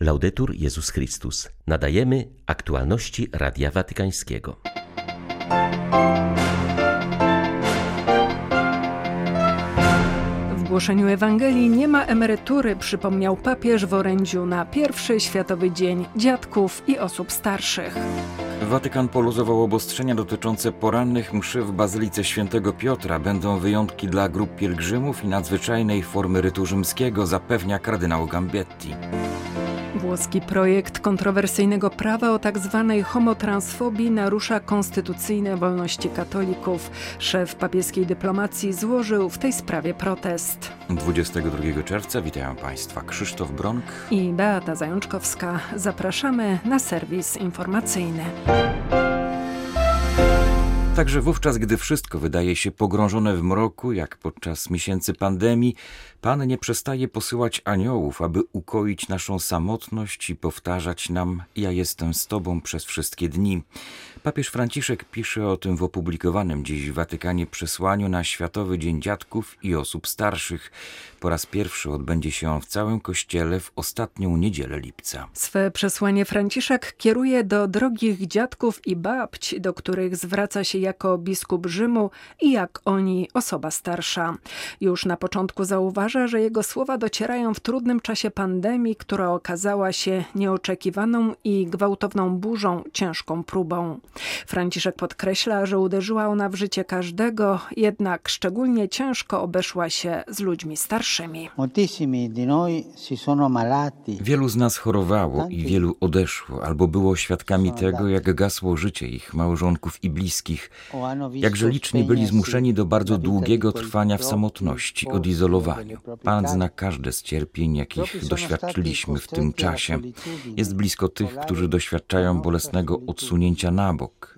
Laudetur Jezus Chrystus. Nadajemy aktualności Radia Watykańskiego. W głoszeniu Ewangelii nie ma emerytury, przypomniał papież w orędziu na pierwszy Światowy Dzień Dziadków i Osób Starszych. Watykan poluzował obostrzenia dotyczące porannych mszy w Bazylice Świętego Piotra. Będą wyjątki dla grup pielgrzymów i nadzwyczajnej formy rytu rzymskiego, zapewnia kardynał Gambietti. Włoski projekt kontrowersyjnego prawa o tzw. Tak homotransfobii narusza konstytucyjne wolności katolików. Szef papieskiej dyplomacji złożył w tej sprawie protest. 22 czerwca witają Państwa Krzysztof Bronk i Beata Zajączkowska. Zapraszamy na serwis informacyjny. Także wówczas, gdy wszystko wydaje się pogrążone w mroku, jak podczas miesięcy pandemii, Pan nie przestaje posyłać aniołów, aby ukoić naszą samotność i powtarzać nam: Ja jestem z Tobą przez wszystkie dni. Papież Franciszek pisze o tym w opublikowanym dziś w Watykanie przesłaniu na Światowy Dzień Dziadków i Osób Starszych. Po raz pierwszy odbędzie się on w całym kościele w ostatnią niedzielę lipca. Swe przesłanie Franciszek kieruje do drogich dziadków i babć, do których zwraca się jako biskup Rzymu i jak oni osoba starsza. Już na początku zauważa, że jego słowa docierają w trudnym czasie pandemii, która okazała się nieoczekiwaną i gwałtowną burzą, ciężką próbą. Franciszek podkreśla, że uderzyła ona w życie każdego, jednak szczególnie ciężko obeszła się z ludźmi starszymi. Wielu z nas chorowało i wielu odeszło, albo było świadkami tego, jak gasło życie ich małżonków i bliskich, jakże liczni byli zmuszeni do bardzo długiego trwania w samotności, odizolowaniu. Pan zna każde z cierpień, jakich doświadczyliśmy w tym czasie. Jest blisko tych, którzy doświadczają bolesnego odsunięcia na bok.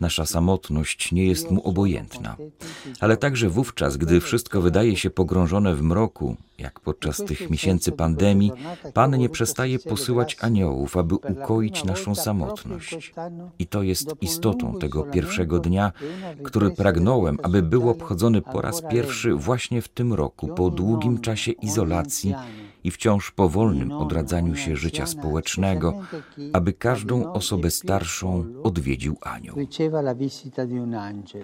Nasza samotność nie jest mu obojętna. Ale także wówczas, gdy wszystko wydaje się pogrążone w mroku, jak podczas tych miesięcy pandemii, Pan nie przestaje posyłać aniołów, aby ukoić naszą samotność. I to jest istotą tego pierwszego dnia, który pragnąłem, aby był obchodzony po raz pierwszy właśnie w tym roku, po długim czasie izolacji i wciąż powolnym odradzaniu się życia społecznego, aby każdą osobę starszą odwiedził anioł.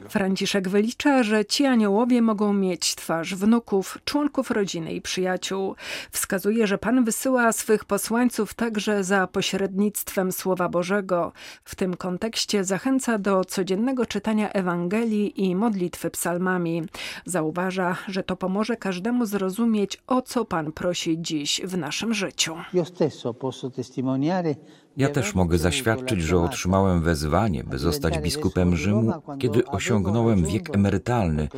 Franciszek wylicza, że ci aniołowie mogą mieć twarz wnuków, członków rodziny i przyjaciół. Wskazuje, że Pan wysyła swych posłańców także za pośrednictwem Słowa Bożego. W tym kontekście zachęca do codziennego czytania Ewangelii i modlitwy psalmami. Zauważa, że to pomoże każdemu zrozumieć, o co Pan prosi dziś w naszym życiu. Ja też mogę zaświadczyć, że otrzymałem wezwanie, by zostać biskupem Rzymu, kiedy osiągnąłem wiek emerytalny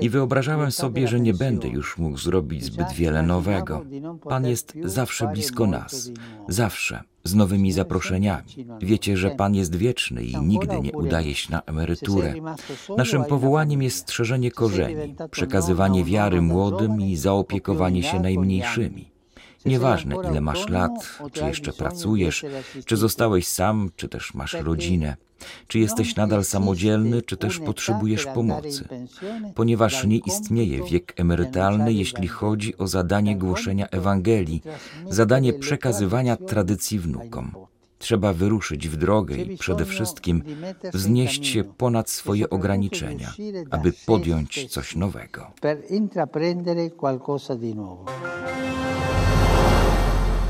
i wyobrażałem sobie, że nie będę już mógł zrobić zbyt wiele nowego. Pan jest zawsze blisko nas, zawsze, z nowymi zaproszeniami. Wiecie, że Pan jest wieczny i nigdy nie udaje się na emeryturę. Naszym powołaniem jest strzeżenie korzeni, przekazywanie wiary młodym i zaopiekowanie się najmniejszymi. Nieważne, ile masz lat, czy jeszcze pracujesz, czy zostałeś sam, czy też masz rodzinę, czy jesteś nadal samodzielny, czy też potrzebujesz pomocy, ponieważ nie istnieje wiek emerytalny, jeśli chodzi o zadanie głoszenia Ewangelii, zadanie przekazywania tradycji wnukom. Trzeba wyruszyć w drogę i przede wszystkim wznieść się ponad swoje ograniczenia, aby podjąć coś nowego.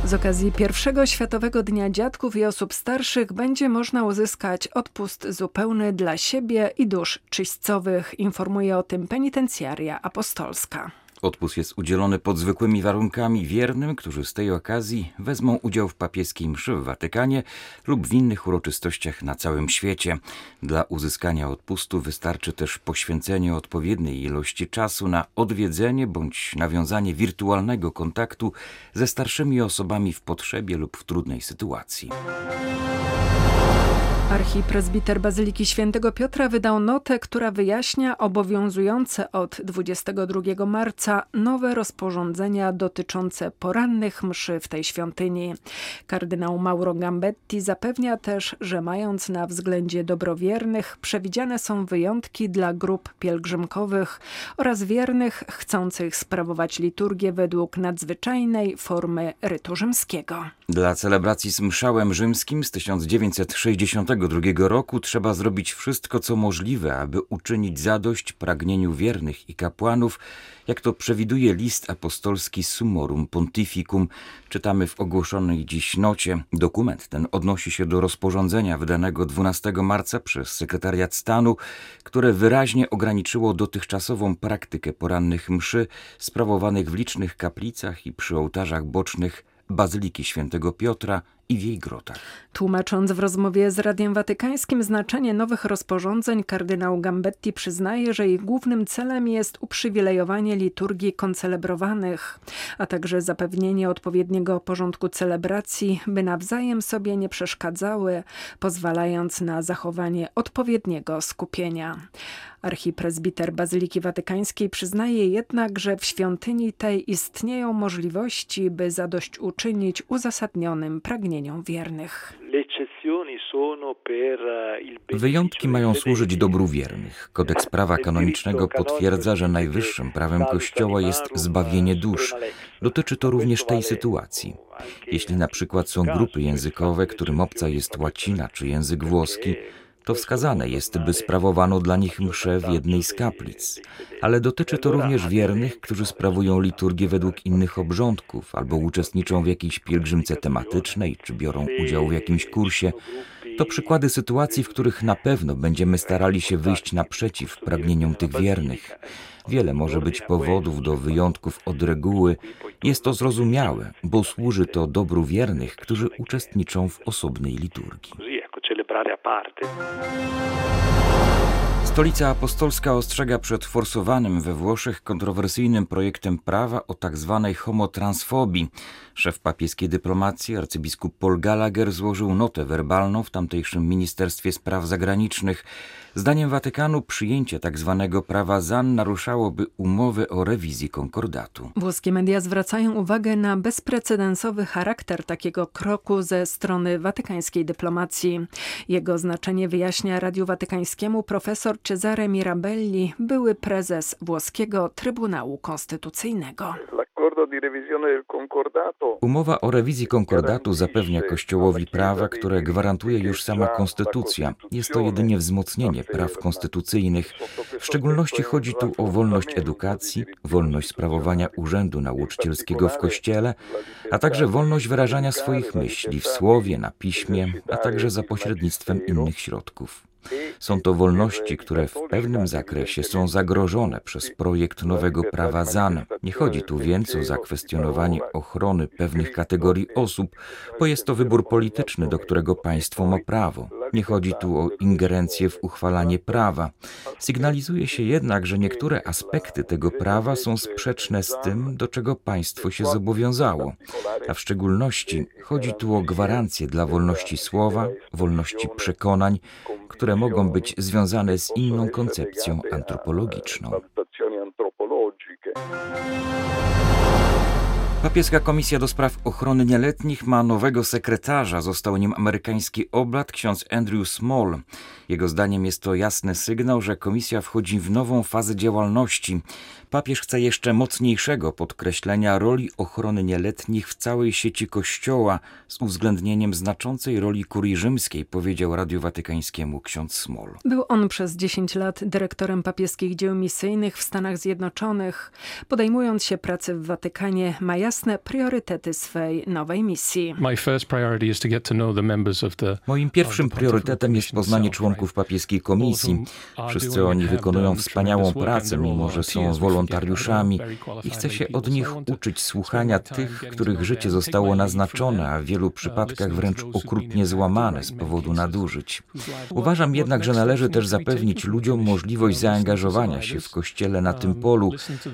Z okazji pierwszego Światowego Dnia Dziadków i Osób Starszych będzie można uzyskać odpust zupełny dla siebie i dusz czyśćcowych, informuje o tym penitencjaria apostolska. Odpust jest udzielony pod zwykłymi warunkami wiernym, którzy z tej okazji wezmą udział w papieskiej mszy w Watykanie lub w innych uroczystościach na całym świecie. Dla uzyskania odpustu wystarczy też poświęcenie odpowiedniej ilości czasu na odwiedzenie bądź nawiązanie wirtualnego kontaktu ze starszymi osobami w potrzebie lub w trudnej sytuacji. Archipresbiter Bazyliki Świętego Piotra wydał notę, która wyjaśnia obowiązujące od 22 marca nowe rozporządzenia dotyczące porannych mszy w tej świątyni. Kardynał Mauro Gambetti zapewnia też, że mając na względzie dobrowiernych, przewidziane są wyjątki dla grup pielgrzymkowych oraz wiernych chcących sprawować liturgię według nadzwyczajnej formy rytu rzymskiego. Dla celebracji z mszałem rzymskim z 1962 roku trzeba zrobić wszystko, co możliwe, aby uczynić zadość pragnieniu wiernych i kapłanów, jak to przewiduje list apostolski Summorum Pontificum, czytamy w ogłoszonej dziś nocie. Dokument ten odnosi się do rozporządzenia wydanego 12 marca przez sekretariat stanu, które wyraźnie ograniczyło dotychczasową praktykę porannych mszy sprawowanych w licznych kaplicach i przy ołtarzach bocznych Bazyliki Świętego Piotra i w jej grotach. Tłumacząc w rozmowie z Radiem Watykańskim znaczenie nowych rozporządzeń, kardynał Gambetti przyznaje, że ich głównym celem jest uprzywilejowanie liturgii koncelebrowanych, a także zapewnienie odpowiedniego porządku celebracji, by nawzajem sobie nie przeszkadzały, pozwalając na zachowanie odpowiedniego skupienia. Archipresbiter Bazyliki Watykańskiej przyznaje jednak, że w świątyni tej istnieją możliwości, by zadośćuczynić uzasadnionym pragnieniom wiernych. Wyjątki mają służyć dobru wiernych. Kodeks prawa kanonicznego potwierdza, że najwyższym prawem Kościoła jest zbawienie dusz. Dotyczy to również tej sytuacji. Jeśli na przykład są grupy językowe, którym obca jest łacina czy język włoski, to wskazane jest, by sprawowano dla nich mszę w jednej z kaplic, ale dotyczy to również wiernych, którzy sprawują liturgię według innych obrządków albo uczestniczą w jakiejś pielgrzymce tematycznej czy biorą udział w jakimś kursie. To przykłady sytuacji, w których na pewno będziemy starali się wyjść naprzeciw pragnieniom tych wiernych. Wiele może być powodów do wyjątków od reguły. Jest to zrozumiałe, bo służy to dobru wiernych, którzy uczestniczą w osobnej liturgii celebrare a parte. Stolica Apostolska ostrzega przed forsowanym we Włoszech kontrowersyjnym projektem prawa o tzw. Tak homotransfobii. Szef papieskiej dyplomacji, arcybiskup Paul Gallagher, złożył notę werbalną w tamtejszym Ministerstwie Spraw Zagranicznych. Zdaniem Watykanu przyjęcie tzw. Tak prawa ZAN naruszałoby umowę o rewizji konkordatu. Włoskie media zwracają uwagę na bezprecedensowy charakter takiego kroku ze strony watykańskiej dyplomacji. Jego znaczenie wyjaśnia Radiu Watykańskiemu profesor Cesare Mirabelli, były prezes włoskiego Trybunału Konstytucyjnego. Umowa o rewizji konkordatu zapewnia Kościołowi prawa, które gwarantuje już sama Konstytucja. Jest to jedynie wzmocnienie praw konstytucyjnych. W szczególności chodzi tu o wolność edukacji, wolność sprawowania urzędu nauczycielskiego w Kościele, a także wolność wyrażania swoich myśli w słowie, na piśmie, a także za pośrednictwem innych środków. Są to wolności, które w pewnym zakresie są zagrożone przez projekt nowego prawa ZAN. Nie chodzi tu więc o zakwestionowanie ochrony pewnych kategorii osób, bo jest to wybór polityczny, do którego państwo ma prawo. Nie chodzi tu o ingerencję w uchwalanie prawa. Sygnalizuje się jednak, że niektóre aspekty tego prawa są sprzeczne z tym, do czego państwo się zobowiązało. A w szczególności chodzi tu o gwarancje dla wolności słowa, wolności przekonań, które mogą być związane z inną koncepcją antropologiczną. Papieska Komisja do Spraw Ochrony Nieletnich ma nowego sekretarza. Został nim amerykański oblat ksiądz Andrew Small. Jego zdaniem jest to jasny sygnał, że komisja wchodzi w nową fazę działalności. Papież chce jeszcze mocniejszego podkreślenia roli ochrony nieletnich w całej sieci Kościoła z uwzględnieniem znaczącej roli kurii rzymskiej, powiedział Radiu Watykańskiemu ksiądz Smol. Był on przez 10 lat dyrektorem papieskich dzieł misyjnych w Stanach Zjednoczonych. Podejmując się pracy w Watykanie, ma jasne priorytety swej nowej misji. Moim pierwszym priorytetem jest poznanie członków papieskiej komisji. Wszyscy oni wykonują wspaniałą pracę, mimo że są wolą wolontariuszami i chce się od nich uczyć słuchania tych, których życie zostało naznaczone, a w wielu przypadkach wręcz okrutnie złamane z powodu nadużyć. Uważam jednak, że należy też zapewnić ludziom możliwość zaangażowania się w Kościele na tym polu,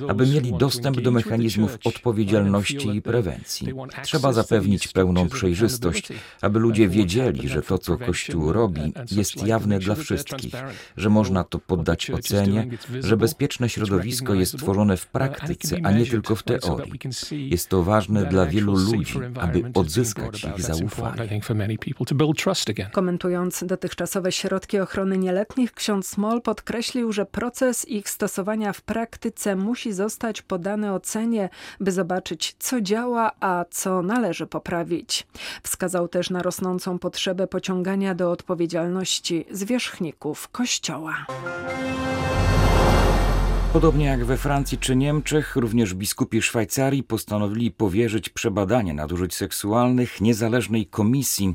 aby mieli dostęp do mechanizmów odpowiedzialności i prewencji. Trzeba zapewnić pełną przejrzystość, aby ludzie wiedzieli, że to, co Kościół robi, jest jawne dla wszystkich, że można to poddać ocenie, że bezpieczne środowisko jest tworzone w praktyce, a nie tylko w teorii. Jest to ważne dla wielu ludzi, aby odzyskać ich zaufanie. Komentując dotychczasowe środki ochrony nieletnich, ksiądz Small podkreślił, że proces ich stosowania w praktyce musi zostać podany ocenie, by zobaczyć, co działa, a co należy poprawić. Wskazał też na rosnącą potrzebę pociągania do odpowiedzialności zwierzchników Kościoła. Podobnie jak we Francji czy Niemczech, również biskupi Szwajcarii postanowili powierzyć przebadanie nadużyć seksualnych niezależnej komisji.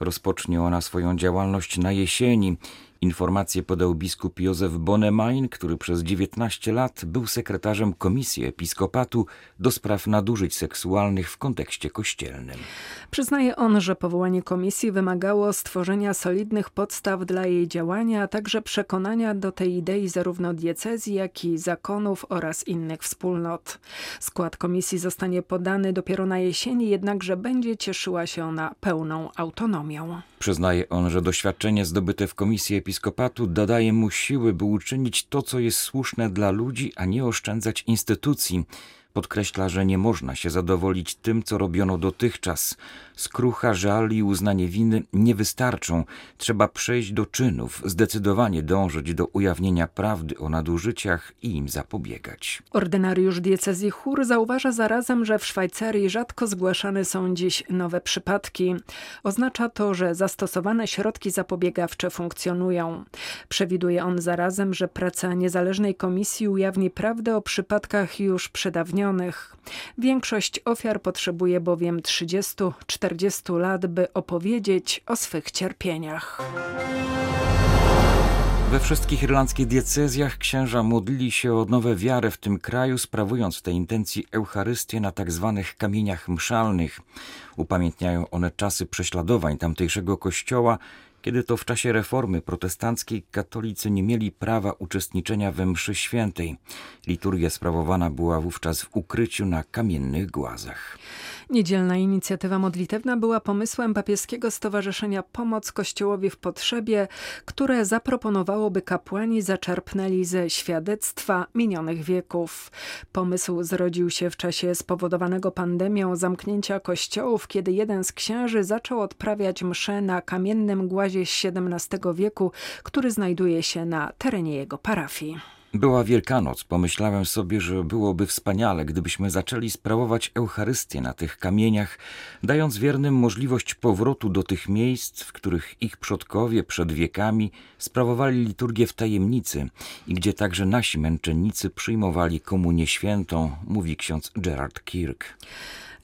Rozpocznie ona swoją działalność na jesieni. Informację podał biskup Józef Bonemain, który przez 19 lat był sekretarzem Komisji Episkopatu do spraw nadużyć seksualnych w kontekście kościelnym. Przyznaje on, że powołanie komisji wymagało stworzenia solidnych podstaw dla jej działania, a także przekonania do tej idei zarówno diecezji, jak i zakonów oraz innych wspólnot. Skład komisji zostanie podany dopiero na jesieni, jednakże będzie cieszyła się ona pełną autonomią. Przyznaje on, że doświadczenie zdobyte w Komisji Episkopatu dodaje mu siły, by uczynić to, co jest słuszne dla ludzi, a nie oszczędzać instytucji. Podkreśla, że nie można się zadowolić tym, co robiono dotychczas. Skrucha, żal i uznanie winy nie wystarczą. Trzeba przejść do czynów, zdecydowanie dążyć do ujawnienia prawdy o nadużyciach i im zapobiegać. Ordynariusz diecezji Chór zauważa zarazem, że w Szwajcarii rzadko zgłaszane są dziś nowe przypadki. Oznacza to, że zastosowane środki zapobiegawcze funkcjonują. Przewiduje on zarazem, że praca niezależnej komisji ujawni prawdę o przypadkach już przedawnionych. Większość ofiar potrzebuje bowiem 30-40 lat, by opowiedzieć o swych cierpieniach. We wszystkich irlandzkich diecezjach księża modlili się o nowe wiarę w tym kraju, sprawując w tej intencji Eucharystię na tak zwanych kamieniach mszalnych. Upamiętniają one czasy prześladowań tamtejszego kościoła, kiedy to w czasie reformy protestanckiej katolicy nie mieli prawa uczestniczenia we mszy świętej. Liturgia sprawowana była wówczas w ukryciu na kamiennych głazach. Niedzielna inicjatywa modlitewna była pomysłem papieskiego stowarzyszenia Pomoc Kościołowi w Potrzebie, które zaproponowało, by kapłani zaczerpnęli ze świadectwa minionych wieków. Pomysł zrodził się w czasie spowodowanego pandemią zamknięcia kościołów, kiedy jeden z księży zaczął odprawiać mszę na kamiennym głazie z XVII wieku, który znajduje się na terenie jego parafii. Była Wielkanoc. Pomyślałem sobie, że byłoby wspaniale, gdybyśmy zaczęli sprawować Eucharystię na tych kamieniach, dając wiernym możliwość powrotu do tych miejsc, w których ich przodkowie przed wiekami sprawowali liturgię w tajemnicy i gdzie także nasi męczennicy przyjmowali komunię świętą, mówi ksiądz Gerard Kirk.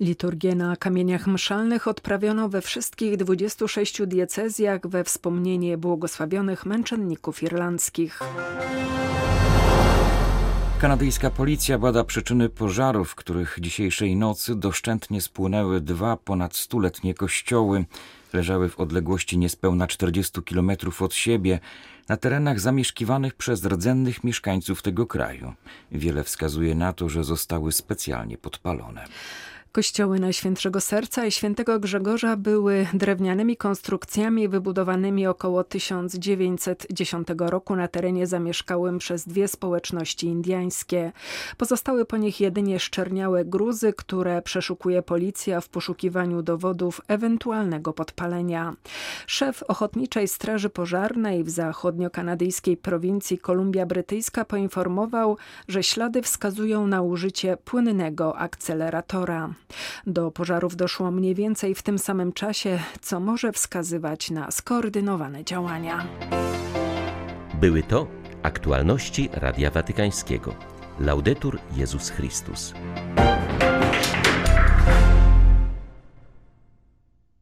Liturgię na kamieniach mszalnych odprawiono we wszystkich 26 diecezjach we wspomnienie błogosławionych męczenników irlandzkich. Kanadyjska policja bada przyczyny pożarów, których dzisiejszej nocy doszczętnie spłonęły dwa ponad stuletnie kościoły. Leżały w odległości niespełna 40 kilometrów od siebie, na terenach zamieszkiwanych przez rdzennych mieszkańców tego kraju. Wiele wskazuje na to, że zostały specjalnie podpalone. Kościoły Najświętszego Serca i Świętego Grzegorza były drewnianymi konstrukcjami wybudowanymi około 1910 roku na terenie zamieszkałym przez dwie społeczności indyjskie. Pozostały po nich jedynie szczerniałe gruzy, które przeszukuje policja w poszukiwaniu dowodów ewentualnego podpalenia. Szef Ochotniczej Straży Pożarnej w zachodnio-kanadyjskiej prowincji Kolumbia Brytyjska poinformował, że ślady wskazują na użycie płynnego akceleratora. Do pożarów doszło mniej więcej w tym samym czasie, co może wskazywać na skoordynowane działania. Były to aktualności Radia Watykańskiego. Laudetur Jezus Chrystus.